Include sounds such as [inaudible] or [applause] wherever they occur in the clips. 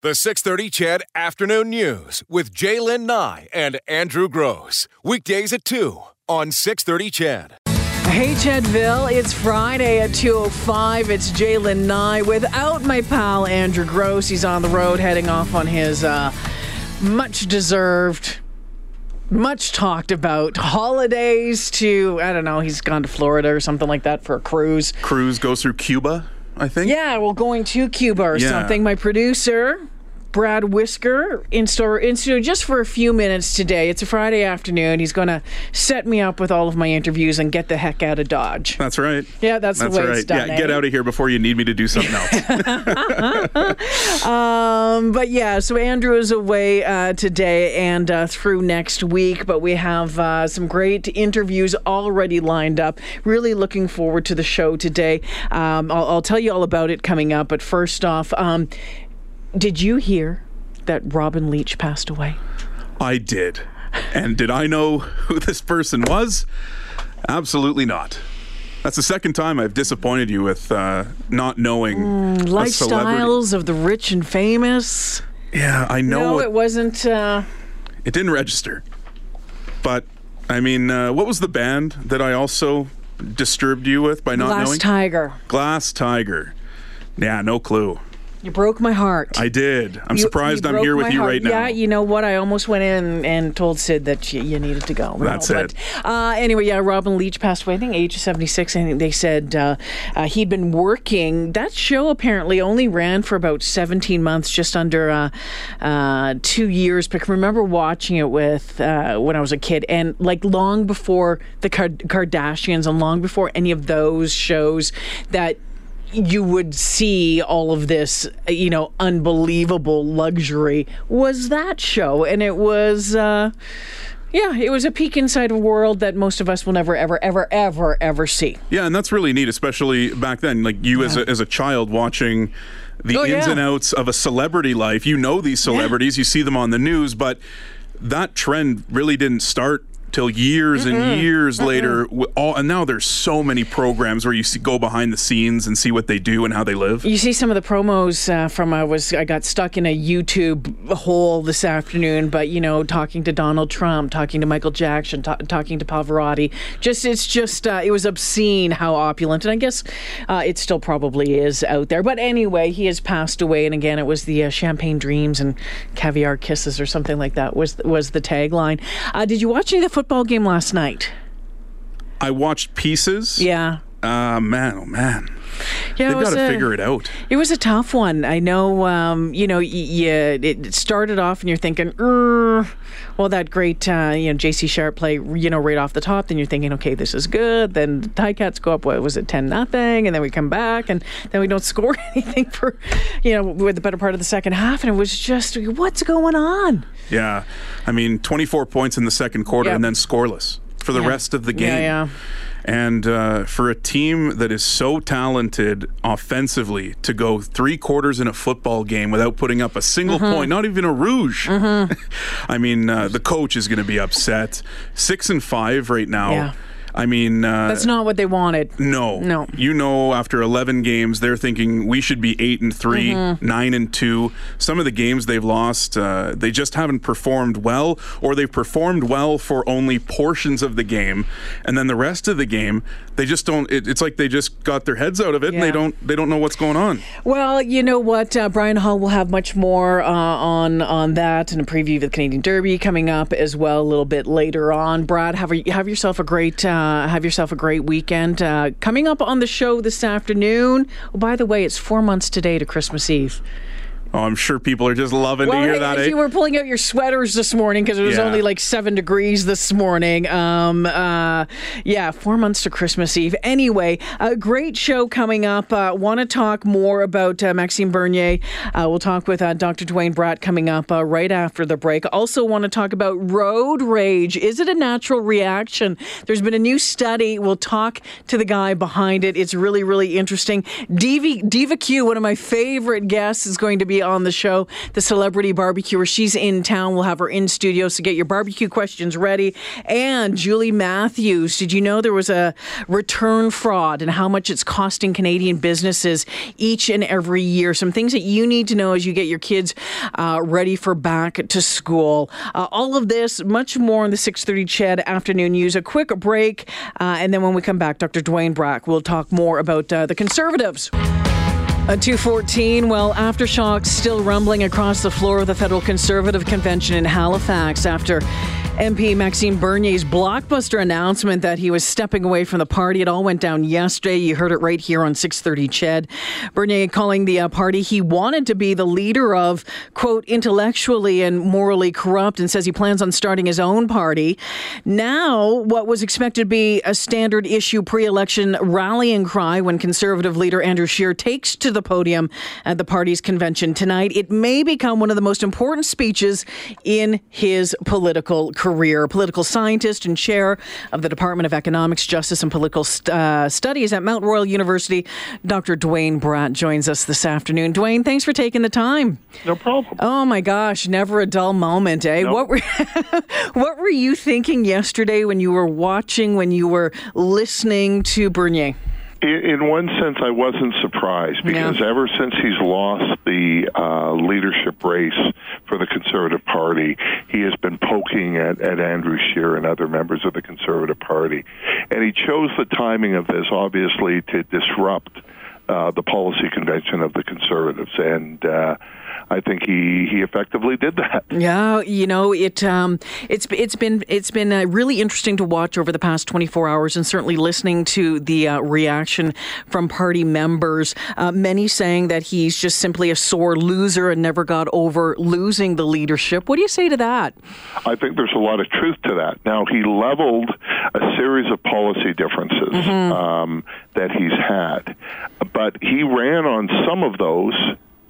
The 630 CHED Afternoon News with Jaylen Nye and Andrew Grose. Weekdays at 2 on 630 CHED. Hey, Chedville. It's Friday at 2.05. It's Jaylen Nye without my pal Andrew Grose. He's on the road heading off on his uh, much deserved, much talked about holidays to, I don't know, he's gone to Florida or something like that for a cruise. Cruise goes through Cuba, I think. Yeah, well, going to Cuba or Yeah. something. My producer, Brad Whisker, in store in studio just for a few minutes today. It's a Friday afternoon. He's going to set me up with all of my interviews and get the heck out of Dodge. That's right. Yeah, that's, That's the way right. it's done. yeah, get eh? out of here before you need me to do something else. [laughs] Um, but yeah, so Andrew is away uh, today and uh, through next week, but we have uh, some great interviews already lined up. Really looking forward to the show today. Um, I'll, I'll tell you all about it coming up, but first off, um, did you hear that Robin Leach passed away? I did. And did I know who this person was? Absolutely not. That's the second time I've disappointed you with uh, not knowing celebrity. Lifestyles of the rich and famous. Yeah, I know. No, it, it wasn't. Uh, it didn't register. But, I mean, uh, what was the band that I also disturbed you with by not Last knowing? Glass Tiger. Glass Tiger. Yeah, no clue. You broke my heart. I did. I'm You- surprised you I'm here with you heart. right now. Yeah, you know what? I almost went in and told Sid that you, you needed to go. That's but, it. Uh, anyway, yeah, Robin Leach passed away. I think age of 76. I think they said uh, uh, he'd been working. That show apparently only ran for about 17 months, just under uh, uh, two years. But I can remember watching it with uh, when I was a kid, and like long before the Kar- Kardashians, and long before any of those shows that you would see all of this, you know, unbelievable luxury was that show. And it was, uh, yeah, it was a peek inside a world that most of us will never, ever, ever, ever, ever see. Yeah, and that's really neat, especially back then. Like you as, a, as a child watching the Oh, ins yeah. and outs of a celebrity life. You know these celebrities, you see them on the news, but that trend really didn't start till years and years later. All and now there's so many programs where you see, go behind the scenes and see what they do and how they live. You see some of the promos uh, from I was I got stuck in a YouTube hole this afternoon, but you know, talking to Donald Trump, talking to Michael Jackson, ta- talking to Pavarotti, just it's just uh, it was obscene how opulent, and I guess uh, it still probably is out there. But anyway, he has passed away, and again, it was the uh, champagne dreams and caviar kisses or something like that was was the tagline. Uh, did you watch any of the football game last night? I watched pieces. Yeah. Uh, man, oh man, Yeah, they've got to figure it out. It was a tough one. I know, um, you know, y- y- it started off and you're thinking, "Er," well, that great, uh, you know, JC Sharp play, you know, right off the top. Then you're thinking, okay, this is good. Then the Ticats go up, what was it, 10 nothing, And then we come back and then we don't [laughs] score [laughs] anything for, you know, with the better part of the second half. And it was just, what's going on? Yeah, I mean, 24 points in the second quarter Yep. and then scoreless for the Yeah. rest of the game. Yeah, yeah. And uh, for a team that is so talented offensively to go three quarters in a football game without putting up a single Mm-hmm. point, not even a rouge. [laughs] I mean, uh, the coach is going to be upset. Six and five right now. Yeah. I mean, uh, That's not what they wanted. no, No. You know, after 11 games, they're thinking we should be eight and 3 Mm-hmm. nine and two. Some of the games they've lost, uh, they just haven't performed well, or they've performed well for only portions of the game, and then the rest of the game, they just don't. It, it's like they just got their heads out of it, and they don't. They don't know what's going on. Well, you know what? Uh, Brian Hall will have much more uh, on on that and a preview of the Canadian Derby coming up as well a little bit later on. Brad, have a, have yourself a great uh, have yourself a great weekend. Uh, coming up on the show this afternoon. Oh, by the way, it's four months today to Christmas Eve. Oh, I'm sure people are just loving Well, to hear hey, that. eh? you were pulling out your sweaters this morning because it was Yeah. only like seven degrees this morning. Um, uh, yeah, four months to Christmas Eve. Anyway, a great show coming up. Uh, Want to talk more about uh, Maxime Bernier? Uh, we'll talk with uh, Dr. Duane Bratt coming up uh, right after the break. Also, want to talk about road rage. Is it a natural reaction? There's been a new study. We'll talk to the guy behind it. It's really, really interesting. Diva Q, one of my favorite guests, is going to be on the show, the celebrity barbecuer. She's in town. We'll have her in studio, so get your barbecue questions ready. And Julie Matthews, did you know there was a return fraud and how much it's costing Canadian businesses each and every year? Some things that you need to know as you get your kids uh, ready for back to school. Uh, all of this, much more in the 6:30 CHED afternoon news. A quick break, uh, and then when we come back, Dr. Duane Bratt will talk more about uh, the Conservatives. A 214, well, aftershocks still rumbling across the floor of the Federal Conservative Convention in Halifax after MP Maxime Bernier's blockbuster announcement that he was stepping away from the party. It all went down yesterday. You heard it right here on 630 CHED. Bernier calling the uh, party he wanted to be the leader of, quote, intellectually and morally corrupt, and says he plans on starting his own party. Now, what was expected to be a standard issue pre election rallying cry when Conservative leader Andrew Scheer takes to the podium at the party's convention tonight, it may become one of the most important speeches in his political career career. Political scientist and chair of the Department of Economics, Justice, and Political uh, Studies at Mount Royal University, Dr. Duane Bratt joins us this afternoon. Duane, thanks for taking the time. No problem. Oh my gosh, never a dull moment, eh? Nope. What were [laughs] what were you thinking yesterday when you were watching, when you were listening to Bernier? In one sense, I wasn't surprised because Yeah. ever since he's lost the uh, leadership race for the Conservative Party, he has been poking at, at Andrew Scheer and other members of the Conservative Party. And he chose the timing of this, obviously, to disrupt uh, the policy convention of the Conservatives. And uh, I think he, he effectively did that. [laughs] Yeah, you know it. Um, it's it's been it's been uh, really interesting to watch over the past 24 hours, and certainly listening to the uh, reaction from party members. Uh, many saying that he's just simply a sore loser and never got over losing the leadership. What do you say to that? I think there's a lot of truth to that. Now, he leveled a series of policy differences um, that he's had, but he ran on some of those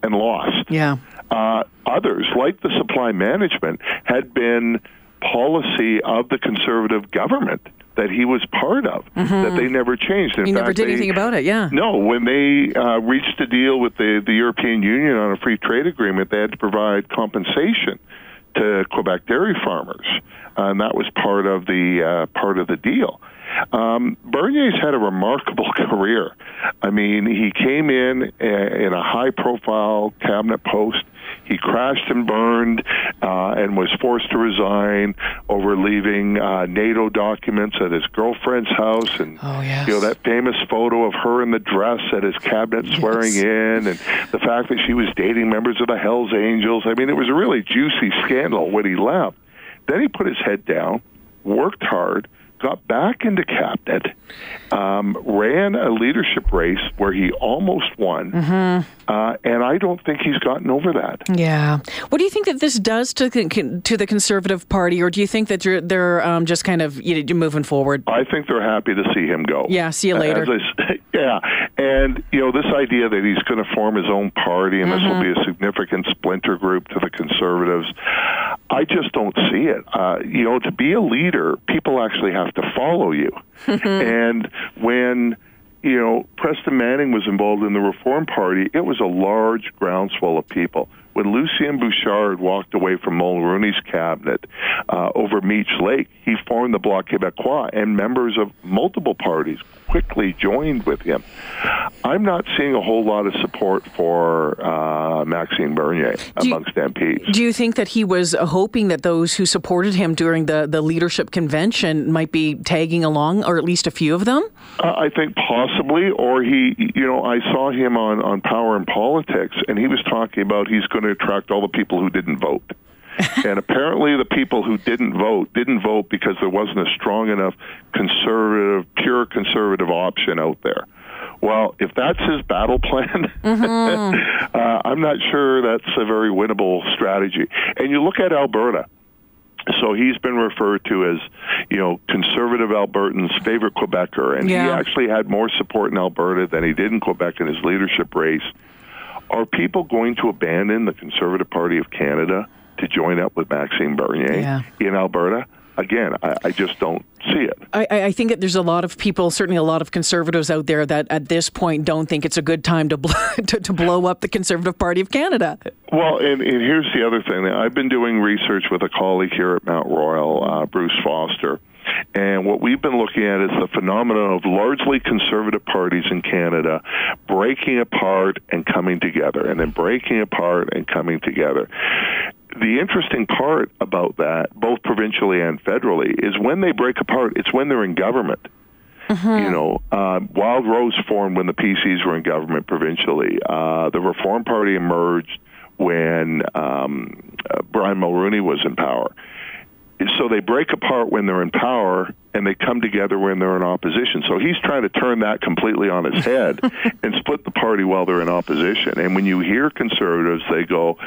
and lost. Yeah. Uh, others, like the supply management, had been policy of the conservative government that he was part of that they never changed. In He fact, never did they- anything about it. Yeah. no, when they uh, reached a deal with the, the European Union on a free trade agreement, they had to provide compensation to Quebec dairy farmers, and that was part of the uh, part of the deal. Um, Bernier's had a remarkable [laughs] career. I mean, he came in uh, in a high-profile cabinet post. He crashed and burned uh, and was forced to resign over leaving uh, NATO documents at his girlfriend's house. And Oh, yes. you know that famous photo of her in the dress at his cabinet swearing in, and the fact that she was dating members of the Hell's Angels. I mean, it was a really juicy scandal when he left. Then he put his head down, worked hard, got back into cabinet, um, ran a leadership race where he almost won, uh, and I don't think he's gotten over that. Yeah. What do you think that this does to the, to the Conservative Party, or do you think that you're, they're um, just kind of you know, moving forward? I think they're happy to see him go. Yeah, see you later. I [laughs] yeah, and you know this idea that he's going to form his own party and this will Mm-hmm. be a significant splinter group to the conservatives. I just don't see it. Uh, you know, to be a leader, people actually have to follow you, and when you know, Preston Manning was involved in the Reform Party. It was a large groundswell of people. When Lucien Bouchard walked away from Mulroney's cabinet uh, over Meech Lake, he formed the Bloc Québécois, and members of multiple parties quickly joined with him. I'm not seeing a whole lot of support for uh, Maxime Bernier Do you- amongst MPs. Do you think that he was hoping that those who supported him during the, the leadership convention might be tagging along, or at least a few of them? Uh, I think possibly, or he, you know, I saw him on, on Power and Politics, and he was talking about he's going to attract all the people who didn't vote. [laughs] and apparently, the people who didn't vote didn't vote because there wasn't a strong enough conservative, pure conservative option out there. Well, if that's his battle plan, [laughs] uh, I'm not sure that's a very winnable strategy. And you look at Alberta. So he's been referred to as, you know, conservative Albertans' favorite Quebecer, and he actually had more support in Alberta than he did in Quebec in his leadership race. Are people going to abandon the Conservative Party of Canada to join up with Maxime Bernier Yeah. in Alberta? Again, I, I just don't see it. I, I think that there's a lot of people, certainly a lot of conservatives out there, that at this point don't think it's a good time to blow, [laughs] to, to blow up the Conservative Party of Canada. Well, and, and here's the other thing. I've been doing research with a colleague here at Mount Royal, uh, Bruce Foster. And what we've been looking at is the phenomenon of largely conservative parties in Canada breaking apart and coming together, and then breaking apart and coming together the interesting part about that, both provincially and federally, is when they break apart, it's when they're in government. Mm-hmm. You know, uh, Wildrose formed when the PCs were in government provincially. Uh, the Reform Party emerged when um, uh, Brian Mulroney was in power. So they break apart when they're in power, and they come together when they're in opposition. So he's trying to turn that completely on its head [laughs] and split the party while they're in opposition. And when you hear conservatives, they go,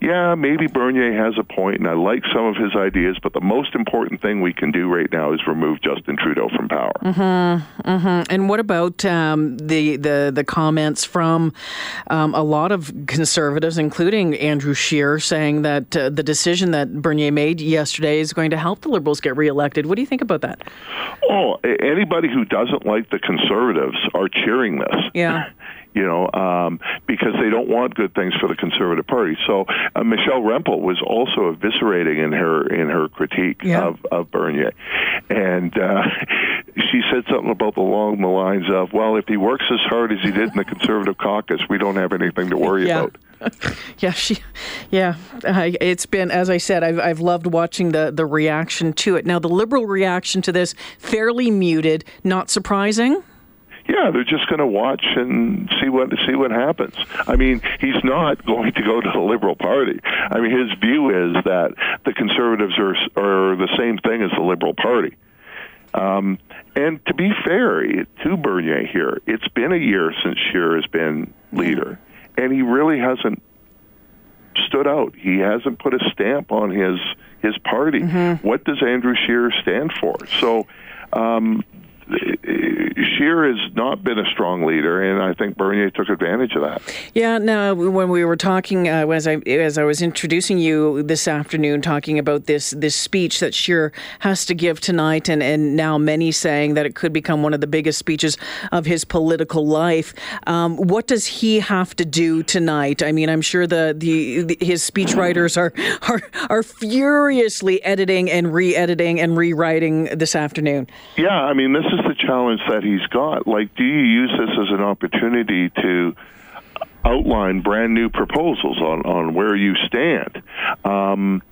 "Yeah, maybe Bernier has a point, and I like some of his ideas, but the most important thing we can do right now is remove Justin Trudeau from power." Mm-hmm, mm-hmm. And what about um, the, the the comments from um, a lot of conservatives, including Andrew Scheer, saying that uh, the decision that Bernier made yesterday is going to help the Liberals get reelected? What do you think about that? Oh, anybody who doesn't like the conservatives are cheering this. Yeah. You know, um, because they don't want good things for the Conservative Party. So uh, Michelle Rempel was also eviscerating in her in her critique yeah. of, of Bernier, and uh, [laughs] she said something about along the lines of, "Well, if he works as hard as he did in the Conservative caucus, we don't have anything to worry yeah. about." [laughs] yeah, she, yeah. Uh, it's been, as I said, I've, I've loved watching the the reaction to it. Now, the liberal reaction to this fairly muted, not surprising yeah, they're just going to watch and see what see what happens. I mean, he's not [laughs] going to go to the Liberal Party. I mean, his view is that the Conservatives are are the same thing as the Liberal Party. Um, and to be fair to Bernier here, it's been a year since Scheer has been leader, and he really hasn't stood out. He hasn't put a stamp on his his party. Mm-hmm. What does Andrew Scheer stand for? So um, Scheer has not been a strong leader, and I think Bernier took advantage of that. Yeah. Now, when we were talking, uh, as I as I was introducing you this afternoon, talking about this this speech that Scheer has to give tonight, and and now many saying that it could become one of the biggest speeches of his political life. Um, what does he have to do tonight? I mean, I'm sure the the, the his speechwriters are are are furiously editing and re-editing and rewriting this afternoon. Yeah, I mean, this is is the challenge that he's got. Like, do you use this as an opportunity to outline brand new proposals on, on where you stand? Um,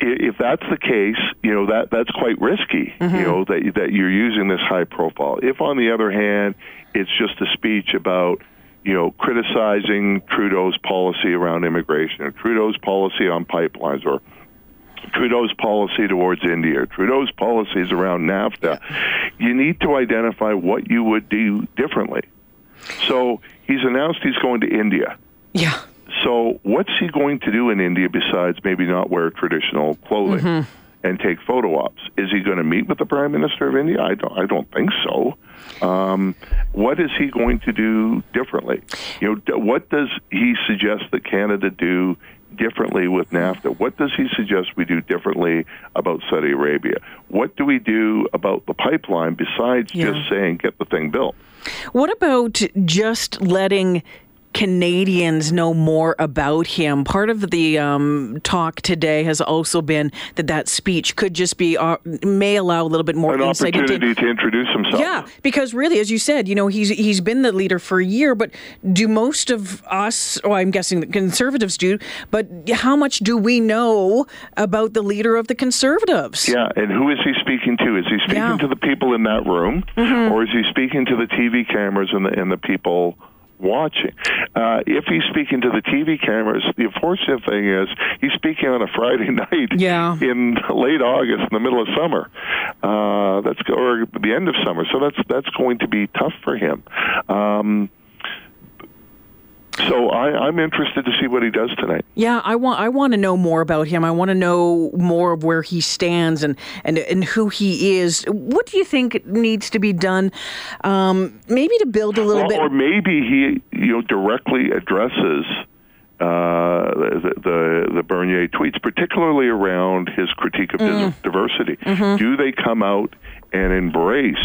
if that's the case, you know that that's quite risky. Mm-hmm. You know that that you're using this high profile. If, on the other hand, it's just a speech about you know criticizing Trudeau's policy around immigration or Trudeau's policy on pipelines or Trudeau's policy towards India, Trudeau's policies around NAFTA, yeah. you need to identify what you would do differently. So he's announced he's going to India. Yeah. So what's he going to do in India besides maybe not wear traditional clothing mm-hmm. and take photo ops? Is he going to meet with the Prime Minister of India? I don't. I don't think so. Um, what is he going to do differently? You know, what does he suggest that Canada do differently with NAFTA? What does he suggest we do differently about Saudi Arabia? What do we do about the pipeline besides yeah. just saying get the thing built? What about just letting Canadians know more about him. Part of the um, talk today has also been that that speech could just be uh, may allow a little bit more an insight opportunity into, to introduce himself. Yeah, because really, as you said, you know, he's he's been the leader for a year, but do most of us, or I'm guessing the conservatives do, but how much do we know about the leader of the conservatives? Yeah, and who is he speaking to? Is he speaking yeah. to the people in that room, mm-hmm. or is he speaking to the TV cameras and the and the people? Watching. Uh, if he's speaking to the TV cameras, the unfortunate thing is he's speaking on a Friday [laughs] night yeah. in late August, in the middle of summer. Uh, that's or the end of summer. So that's that's going to be tough for him. Um, so I, am interested to see what he does tonight. Yeah, I want I want to know more about him. I want to know more of where he stands and and and who he is. What do you think needs to be done? Um, maybe to build a little or, bit, or maybe he you know directly addresses. uh, the, the the Bernier tweets, particularly around his critique of mm. diversity. Mm-hmm. Do they come out and embrace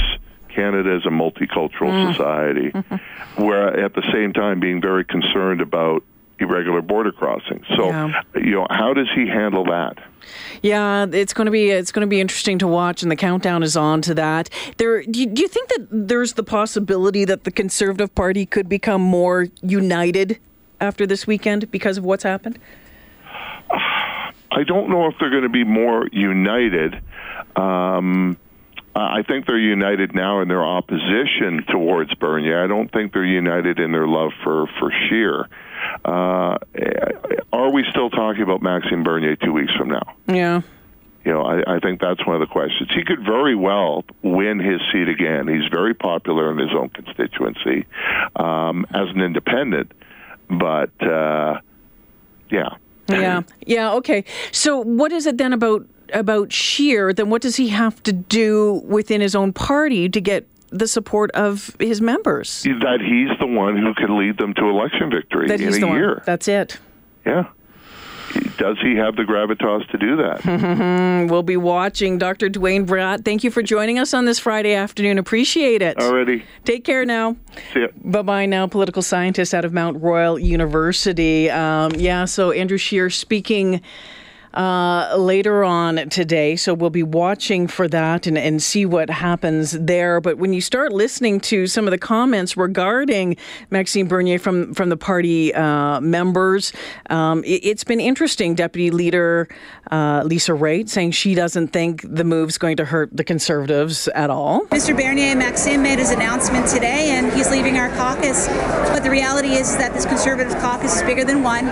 Canada as a multicultural mm. society, [laughs] where at the same time being very concerned about irregular border crossings? So, yeah. you know, how does he handle that? Yeah, it's going to be it's going to be interesting to watch, and the countdown is on to that. There, do you, do you think that there's the possibility that the Conservative Party could become more united after this weekend because of what's happened? I don't know if they're going to be more united. Um, I think they're united now in their opposition towards Bernier. I don't think they're united in their love for for Scheer. Uh, are we still talking about Maxime Bernier two weeks from now? Yeah. You know, I, I think that's one of the questions. He could very well win his seat again. He's very popular in his own constituency um, as an independent, but uh, yeah. Yeah. Yeah. Okay. So, what is it then about about Scheer, Then, what does he have to do within his own party to get the support of his members? That he's the one who can lead them to election victory that in a year. One. That's it. Yeah does he have the gravitas to do that? [laughs] we'll be watching. Dr. Duane Bratt, thank you for joining us on this Friday afternoon. Appreciate it. Already. Take care now. See ya. Bye bye now, political scientist out of Mount Royal University. Um, yeah, so Andrew Scheer speaking uh, later on today. So we'll be watching for that and, and see what happens there. But when you start listening to some of the comments regarding Maxime Bernier from, from the party uh, members, um, it, has been interesting. Deputy Leader uh, Lisa Raitt saying she doesn't think the move's going to hurt the Conservatives at all. Mr. Bernier Maxime made his announcement today and he's leaving our caucus. But the reality is that this Conservative caucus is bigger than one.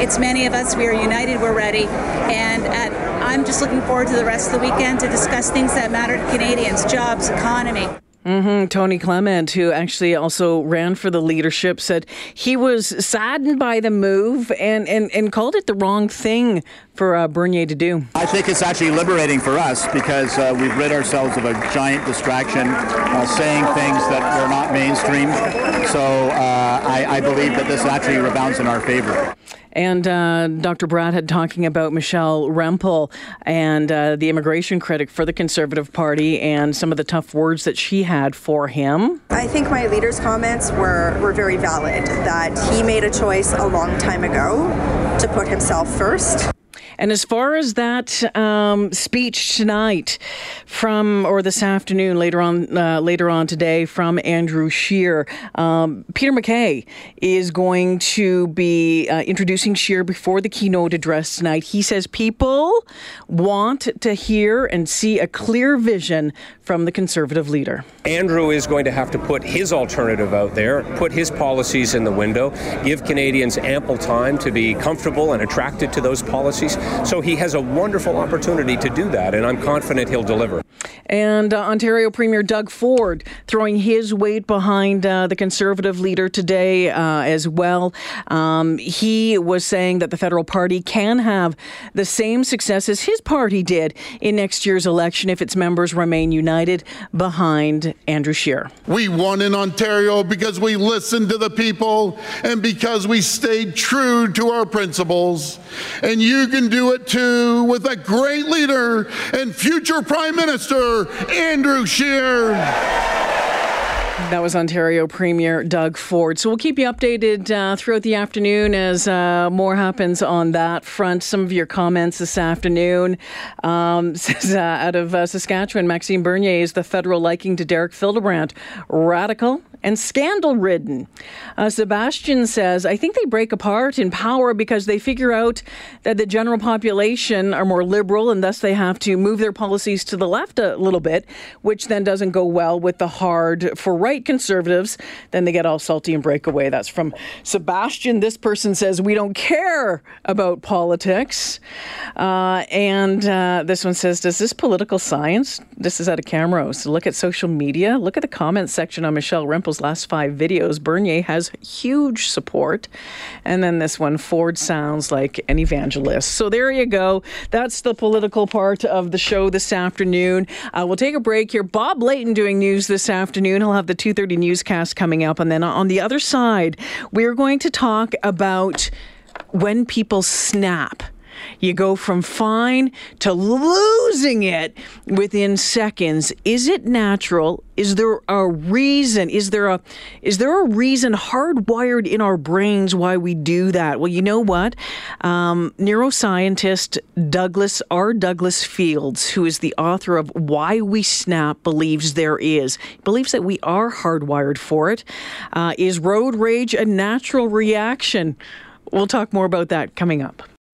It's many of us. We are united. We're ready. And at, I'm just looking forward to the rest of the weekend to discuss things that matter to Canadians jobs, economy. Mm-hmm. Tony Clement, who actually also ran for the leadership, said he was saddened by the move and, and, and called it the wrong thing for uh, Bernier to do. I think it's actually liberating for us because uh, we've rid ourselves of a giant distraction, uh, saying things that are not mainstream. So uh, I, I believe that this actually rebounds in our favor. And uh, Dr. Bratt had talking about Michelle Rempel and uh, the immigration critic for the Conservative Party and some of the tough words that she had for him. I think my leader's comments were, were very valid, that he made a choice a long time ago to put himself first. And as far as that um, speech tonight from, or this afternoon, later on, uh, later on today from Andrew Scheer, um, Peter MacKay is going to be uh, introducing Scheer before the keynote address tonight. He says people want to hear and see a clear vision from the Conservative leader. Andrew is going to have to put his alternative out there, put his policies in the window, give Canadians ample time to be comfortable and attracted to those policies. So he has a wonderful opportunity to do that, and I'm confident he'll deliver. And uh, Ontario Premier Doug Ford throwing his weight behind uh, the Conservative leader today uh, as well. Um, he was saying that the federal party can have the same success as his party did in next year's election if its members remain united behind Andrew Scheer. We won in Ontario because we listened to the people and because we stayed true to our principles. And you can do it too with a great leader and future Prime Minister. Andrew Scheer. That was Ontario Premier Doug Ford. So we'll keep you updated uh, throughout the afternoon as uh, more happens on that front. Some of your comments this afternoon um, [laughs] says uh, out of uh, Saskatchewan, Maxime Bernier is the federal liking to Derek Fildebrandt, radical and scandal ridden. Uh, Sebastian says, I think they break apart in power because they figure out that the general population are more liberal and thus they have to move their policies to the left a little bit, which then doesn't go well with the hard for right conservatives. Then they get all salty and break away. That's from Sebastian. This person says, We don't care about politics. Uh, and uh, this one says, Does this political science, this is out of Camrose, look at social media, look at the comment section on Michelle Rempel's last five videos, Bernier has huge support. And then this one, Ford sounds like an evangelist. So there you go. That's the political part of the show this afternoon. Uh, we'll take a break here. Bob Layton doing news this afternoon. He'll have the 2.30 newscast coming up. And then on the other side, we're going to talk about when people snap. You go from fine to losing it within seconds. Is it natural? Is there a reason? Is there a is there a reason hardwired in our brains why we do that? Well, you know what? Um, neuroscientist Douglas R. Douglas Fields, who is the author of Why We Snap, believes there is. Believes that we are hardwired for it. Uh, is road rage a natural reaction? We'll talk more about that coming up.